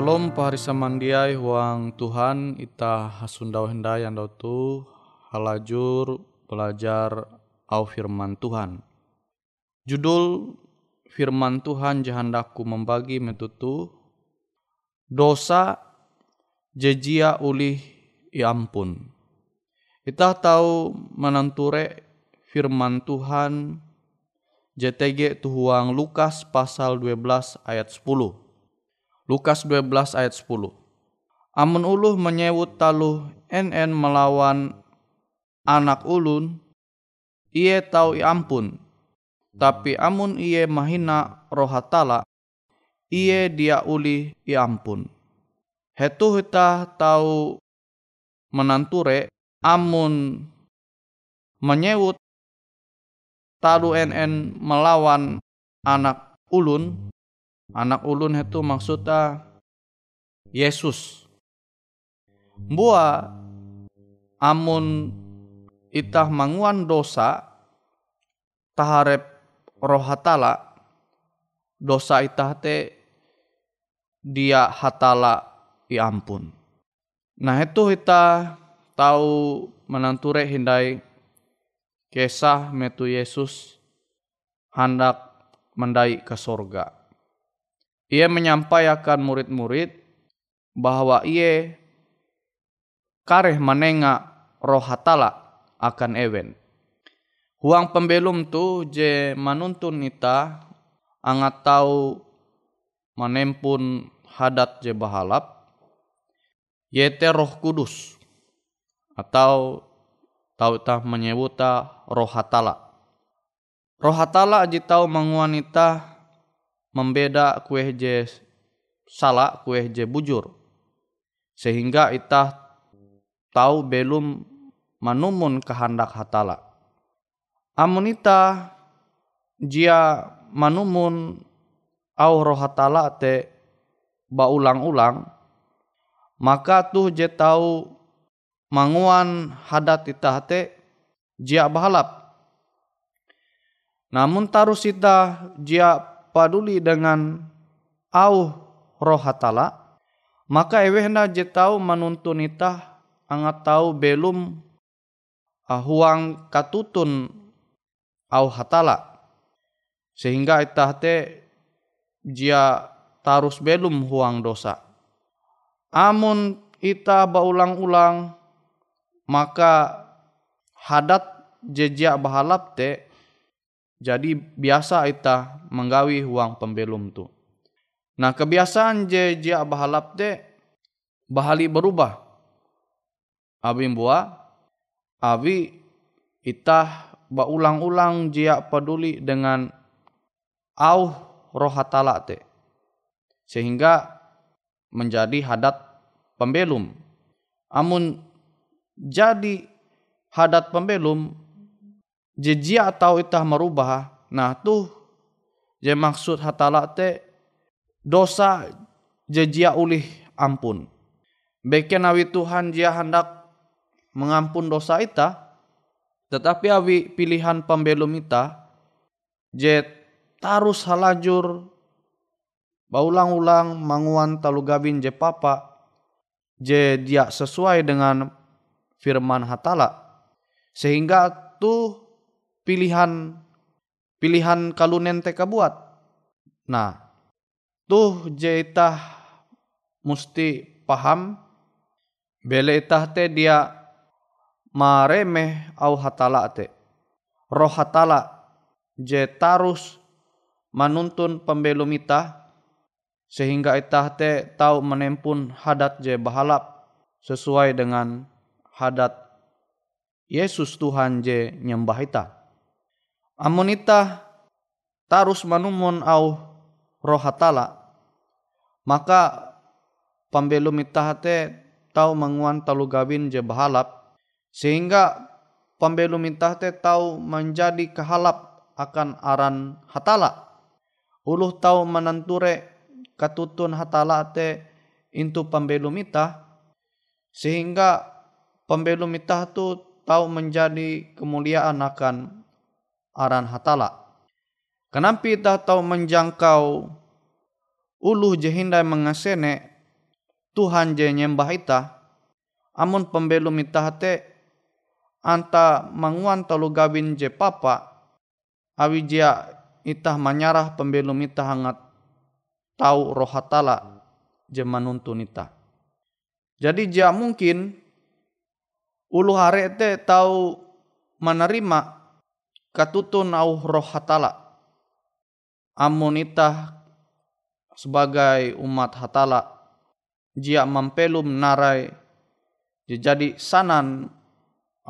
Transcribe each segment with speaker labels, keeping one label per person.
Speaker 1: Shalom pahari samandiai huang Tuhan ita hasundau hendai andau tu halajur belajar au firman Tuhan. Judul firman Tuhan jahandaku membagi metutu dosa jejia ulih ya ampun. Kita tahu menanture firman Tuhan JTG tuhuang Lukas pasal 12 ayat 10. Lukas 12 ayat 10. Amun uluh menyewut taluh NN melawan anak ulun, iye tahu ampun. Tapi amun iye mahina rohatala, iye dia uli i ampun. Hetu hita tahu menanture amun menyewut talu NN melawan anak ulun Anak ulun itu maksudnya Yesus. Buah amun itah manguan dosa taharep roh hatala dosa itah te dia hatala ya ampun. Nah itu kita tahu menanture hindai kisah metu Yesus hendak mendai ke sorga. Ia menyampaikan murid-murid bahwa ia kareh menengah roh hatala akan ewen. Huang pembelum tu je manuntun ita angat tahu menempun hadat je bahalap yete roh kudus atau tahu tah menyebuta roh hatala. Roh hatala je tahu menguanita membeda kue je salah kue je bujur. Sehingga ita tahu belum manumun kehendak hatala. Amunita jia manumun au roh hatala te baulang-ulang maka tuh je tahu manguan hadat ita te jia bahalap. Namun tarus ita jia paduli dengan au roh hatala maka ewe hendak je tahu manuntun ita angat tahu belum ahuang katutun au hatala. Sehingga itah te jia tarus belum huang dosa. Amun ita baulang-ulang maka hadat jejak bahalap te jadi biasa ita menggawi huang pembelum tu. Nah kebiasaan jejak bahalap te bahali berubah. Abi buah abi itah baulang-ulang jia peduli dengan au roh hatala te sehingga menjadi hadat pembelum. Amun jadi hadat pembelum jejia atau itah merubah nah tuh je maksud hatala te dosa jejia ulih ampun beken awi Tuhan jia hendak mengampun dosa itah tetapi awi pilihan pembelum ita, je tarus halajur baulang-ulang manguan talu gabin je papa, je dia sesuai dengan firman hatala. Sehingga tu pilihan pilihan kalunen teka buat. Nah, tuh je itah musti paham bele itah te dia maremeh au hatala te. Roh hatala je tarus manuntun pembelum ita sehingga ita te tahu menempun hadat je bahalap sesuai dengan hadat Yesus Tuhan je nyembah ita. Amun ita tarus manumun au roh hatala maka pembelum ita te tahu menguan talu gawin je bahalap sehingga pembelum minta te tahu menjadi kehalap akan aran hatala. Uluh tahu menenture katutun hatala te intu pembelum ita sehingga pembelum ita tu tahu menjadi kemuliaan akan aran hatala. Kenapa kita tahu menjangkau uluh jehindai mengasene Tuhan je nyembah ita amun pembelum ita te anta manguan tolu gawin je papa awi jia itah manyarah pembelum itah hangat tahu roh hatala je manuntun itah. Jadi jia mungkin ulu hare te tahu menerima katutun au roh hatala. Amun itah sebagai umat hatala jia mampelum narai jadi sanan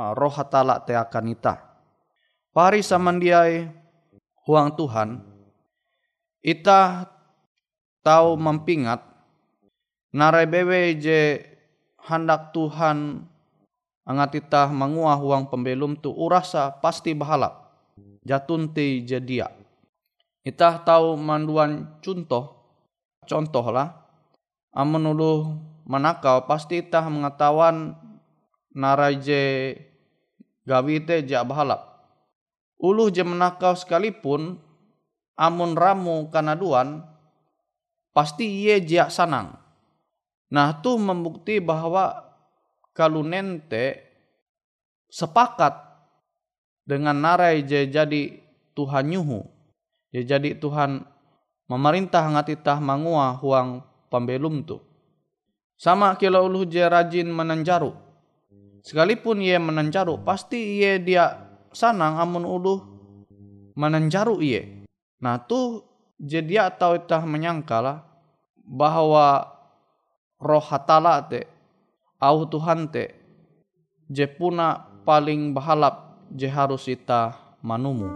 Speaker 1: Ah, roh hatala te akan ita. Pari samandiai huang Tuhan, ita tahu mempingat narai bewe je hendak Tuhan angat ita menguah huang pembelum tu urasa pasti bahala jatun te jedia. Ita tahu manduan contoh, contoh lah, amun ulu manakau pasti ita mengetahuan narai je gawi te jak bahalap. Uluh je menakau sekalipun, amun ramu kanaduan, pasti ia jak sanang. Nah tu membukti bahwa kalau nente sepakat dengan narai je jadi Tuhan nyuhu. Je jadi Tuhan memerintah ngatitah mangua huang pembelum tu. Sama kilo uluh je rajin menenjaru sekalipun ia menencaru pasti ia dia sanang amun ulu menencaru ia nah tuh jadi atau itah menyangka lah bahwa roh hatala te au Tuhan te je puna paling bahalap je harus ita manumu.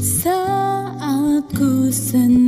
Speaker 2: Saat ku sendiri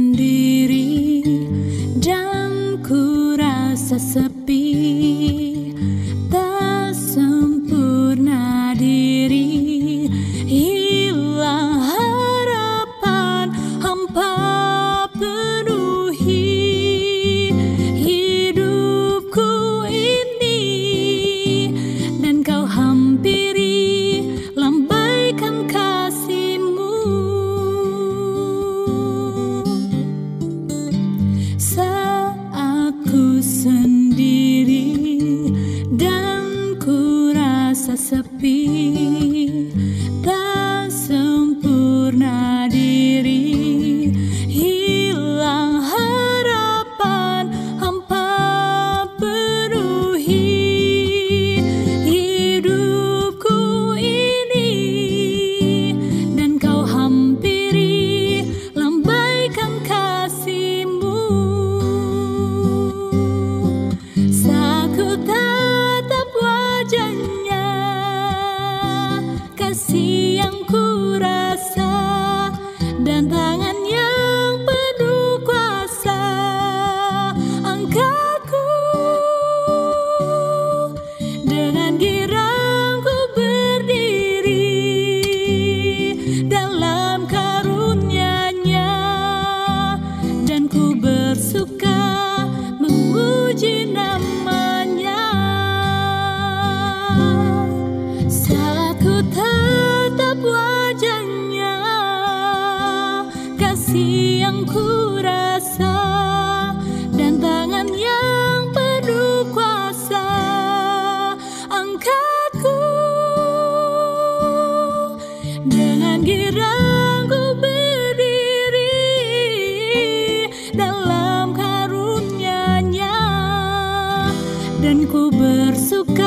Speaker 2: dan ku bersuka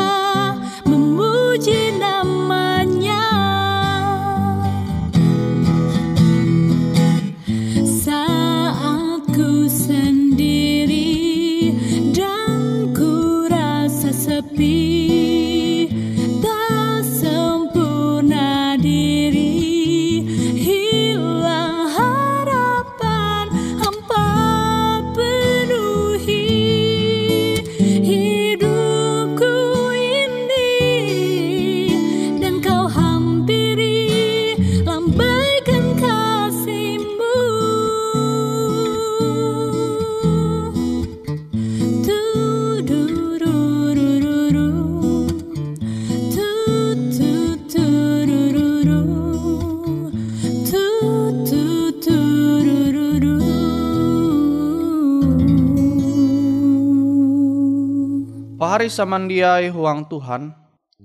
Speaker 1: Pahari samandiai huang Tuhan,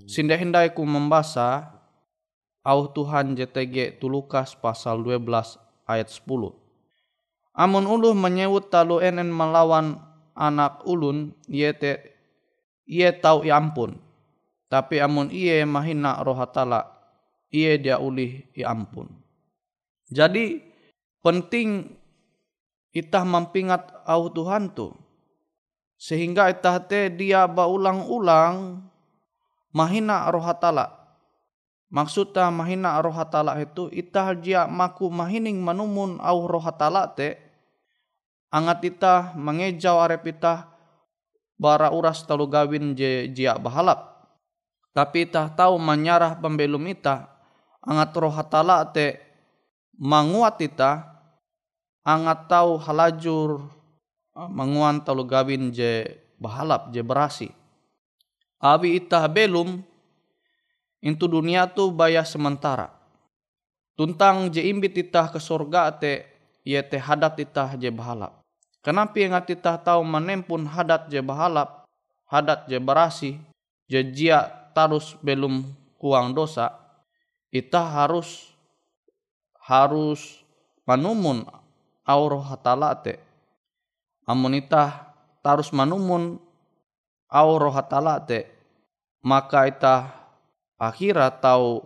Speaker 1: sinda hindai ku membaca au Tuhan JTG Tulukas pasal 12 ayat 10. Amun uluh menyewut talu enen melawan anak ulun, iye te iye tau i ampun. Tapi amun iye mahina roh hatala, iye dia ulih i ampun. Jadi penting itah mampingat au Tuhan tu. Sehingga itah te dia baulang-ulang mahina roh hatala. Maksudnya mahina roh hatala itu itah dia maku mahining manumun au roh hatala te angat itah mengejau arep itah bara uras talu gawin je jia bahalap. Tapi itah tahu menyarah pembelum itah angat roh hatala te manguat itah angat tahu halajur manguan talu gawin je bahalap je berasi. Abi itah belum into dunia tu baya sementara. Tuntang je imbit itah ke sorga te ye te hadat itah je bahalap. Kenapa ingat itah tahu menempun hadat je bahalap, hadat je berasi, je jia tarus belum kuang dosa, itah harus harus manumun au roh hatala te amun itah tarus manumun au roh hatala te maka itah akhira tau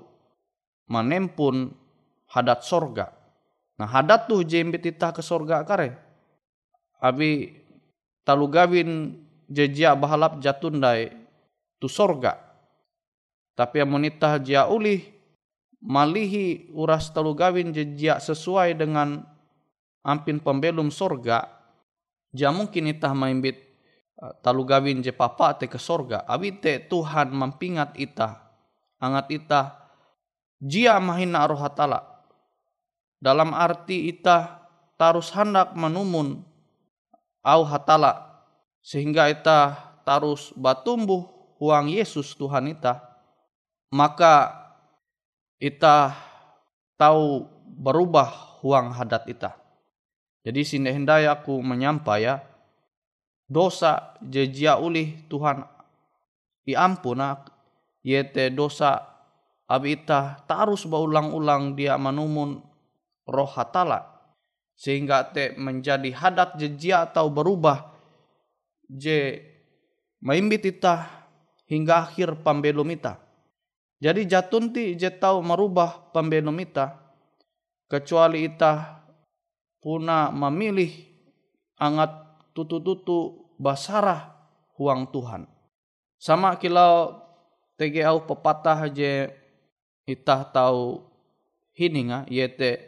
Speaker 1: manempun hadat sorga. Nah hadat tu jembet itah ke sorga kare. Abi talu gawin jejia bahalap jatundai tu sorga. Tapi amun itah jia ulih malihi uras talu gawin jejia sesuai dengan ampin pembelum sorga ja mungkin itah maimbit uh, talu gawin je papa te ke sorga. Abi te Tuhan mampingat itah angat itah jia mahina roh hatala dalam arti itah tarus hendak menumun au hatala sehingga itah tarus batumbuh huang Yesus Tuhan itah maka itah tahu berubah huang hadat itah jadi sini hendai aku menyampai ya dosa jejia ulih Tuhan iampuna yete dosa abi itah tarus baulang-ulang dia manumun roh hatala sehingga te menjadi hadat jejia atau berubah je maimbit itah hingga akhir pambelum ita. Jadi jatunti je tahu merubah pambelum ita kecuali itah puna memilih angat tutu-tutu basarah huang Tuhan. Sama kilau tege au pepatah je itah tahu hininga yete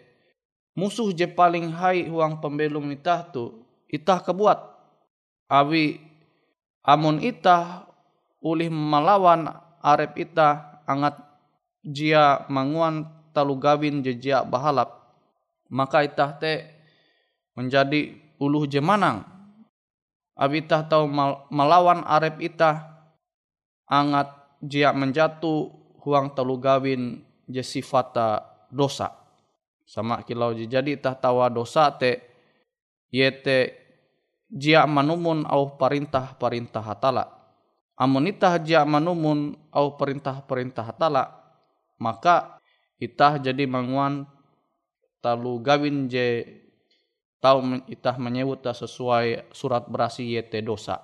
Speaker 1: musuh je paling hai huang pembelum itah tu itah kebuat awi amun itah ulih melawan arep itah angat jia manguan talu gawin jejia bahalap maka itah te menjadi uluh je manang awi itah tahu melawan arep itah angat jia menjatuh huang talu gawin je sifata dosa. Sama kilau jadi tah tawa dosa te yete jia manumun au perintah perintah hatala. Amun itah jia manumun au perintah perintah hatala maka itah jadi manguan talu gawin je tau itah menyebut sesuai surat berasi yete dosa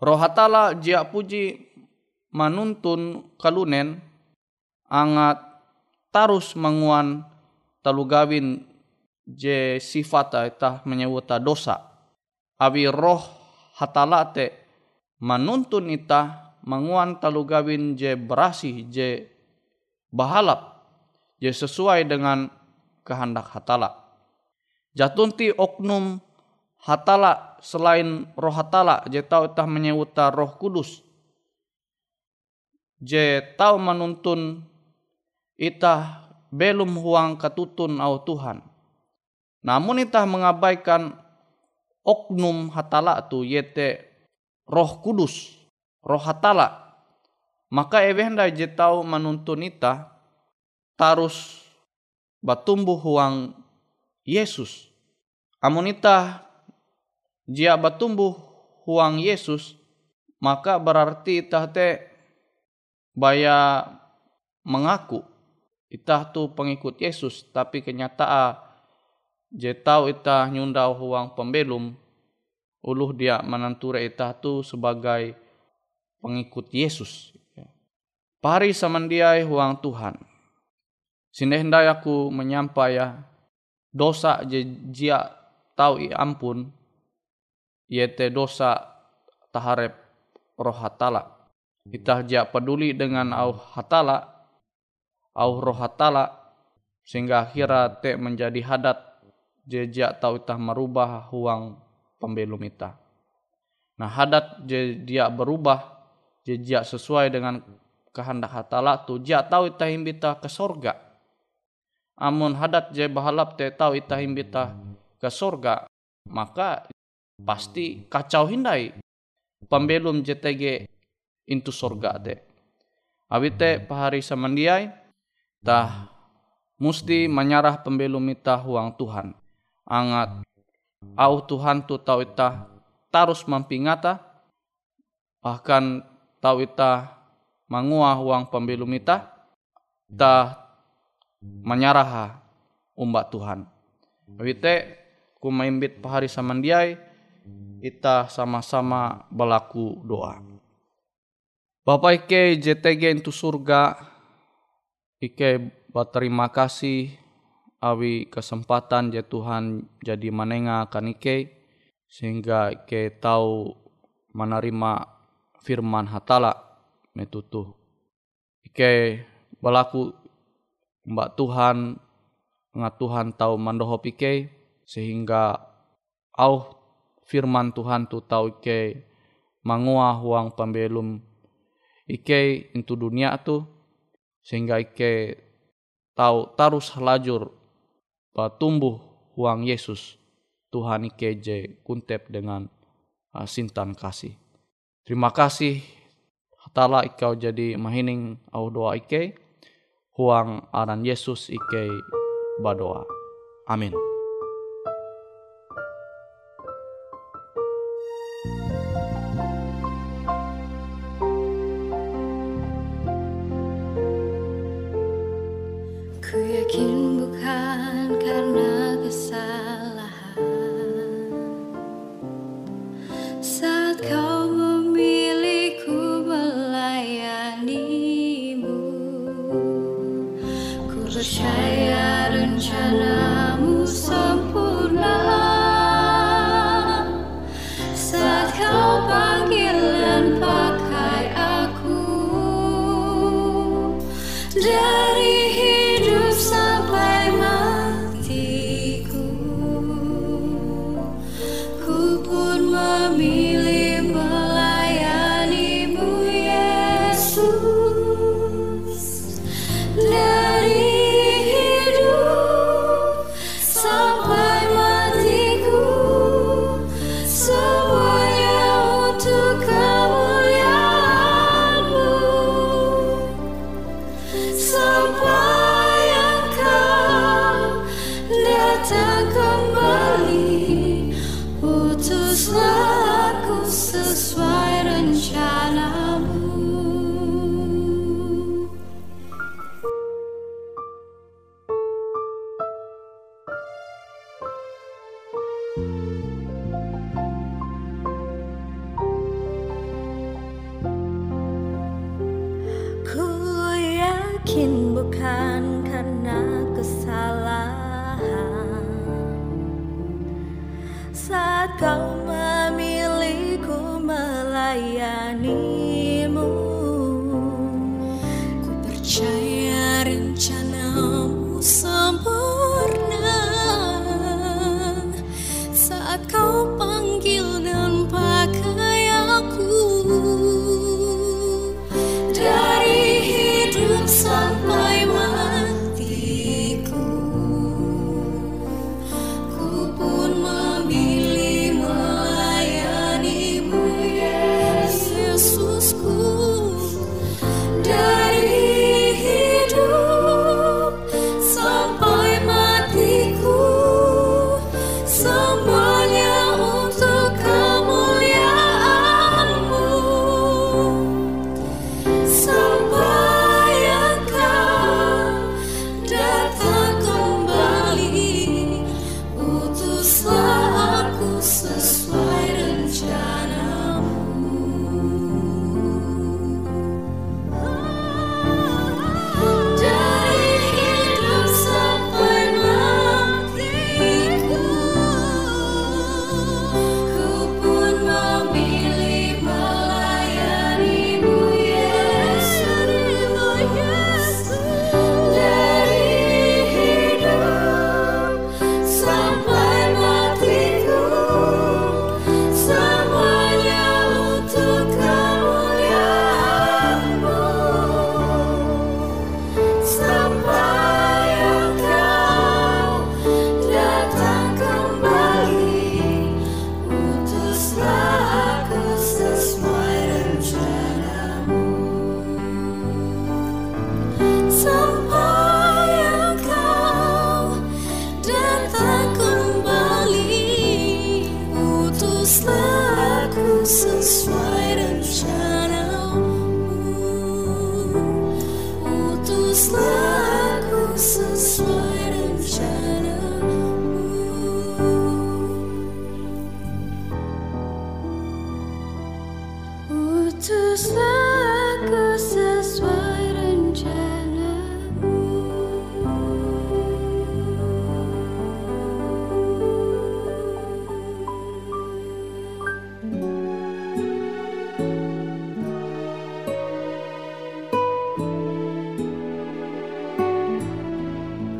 Speaker 1: roh hatala jia puji manuntun kalunen angat tarus manguan talu gawin je sifata itah menyewuta dosa. Abi roh hatala te manuntun itah manguan talu gawin je berasih je bahalap je sesuai dengan kehendak hatala. Jatunti oknum hatala selain roh hatala je tahu itah menyewuta roh kudus. Je tahu menuntun itah belum huang katutun au Tuhan. Namun itah mengabaikan oknum hatala tu yete roh kudus, roh hatala. Maka evenda je tau menuntun ita tarus batumbuh huang Yesus. Amun ita jia batumbuh huang Yesus, maka berarti itah te baya mengaku itah tu pengikut Yesus tapi kenyataan je tahu itah nyundau huang pembelum uluh dia menanture itah tu sebagai pengikut Yesus. Pari samandiai huang Tuhan. Hendai aku menyampai ya dosa je jia tahu i ampun yete dosa taharep roh hatala. Itah jia peduli dengan au hatala au roh hatala sehingga akhirnya te menjadi hadat jejak tau itah merubah huang pembelum ita. Nah hadat dia berubah jejak sesuai dengan kehendak hatala tu dia tahu itah himbita ke sorga. Amun hadat je bahalap te tahu itah himbita ke sorga maka pasti kacau hindai pembelum JTG into sorga te. Awite pahari samandiai tah musti menyarah pembelum ita huang Tuhan. Angat au Tuhan tu tau ita tarus mampingata bahkan tau ita mangua huang pembelum ita ta menyarah umbak Tuhan. Wite ku maimbit pahari samandiai ita sama-sama berlaku doa. Bapak Ike JTG itu surga Ike berterima kasih awi kesempatan je Tuhan jadi manenga akan Ike sehingga Ike tahu menerima firman hatala metutu. Ike berlaku mbak Tuhan ngat Tuhan tahu mandoho Ike sehingga au firman Tuhan tu tahu Ike mangua huang pembelum Ike into dunia tu sehingga Ike tahu tarus lajur tumbuh huang Yesus Tuhan Ike je kuntep dengan uh, sintan kasih. Terima kasih hatala ikau jadi mahining au doa Ike huang aran Yesus Ike badoa. Amin.
Speaker 3: yeah.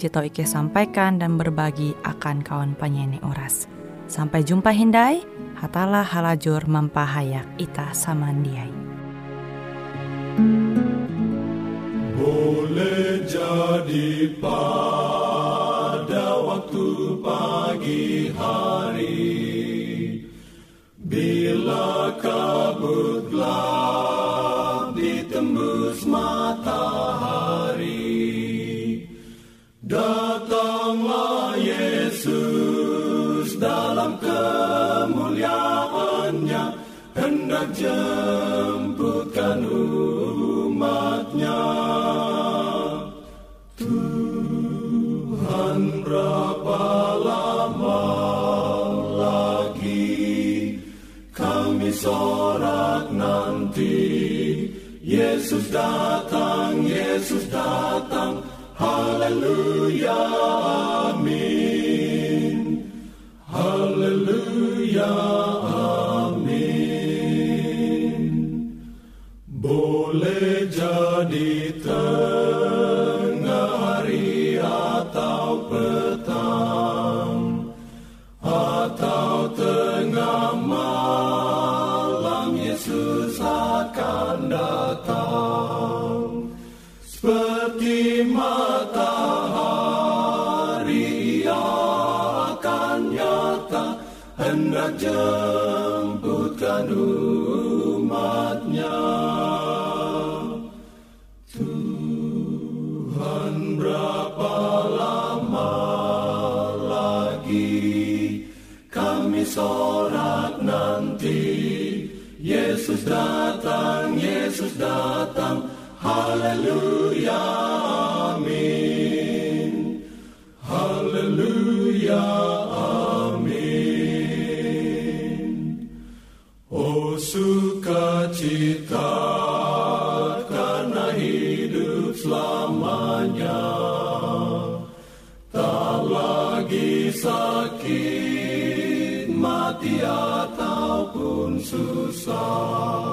Speaker 4: Jito Ike sampaikan dan berbagi akan kawan penyanyi oras. Sampai jumpa Hindai, hatalah halajur mempahayak ita samandiai.
Speaker 5: Boleh jadi pada waktu pagi hari Bila kabut gelap Datanglah Yesus dalam kemuliaannya. Hendak jemputkan umatnya. Tuhan berapa lama lagi Kami sorak nanti? Yesus datang, Yesus datang Haleluya, amin. Haleluya, amin. Boleh jadi tengah hendak jemputkan umatnya. Tuhan berapa lama lagi kami sorak nanti? Yesus datang, Yesus datang. Haleluya, star.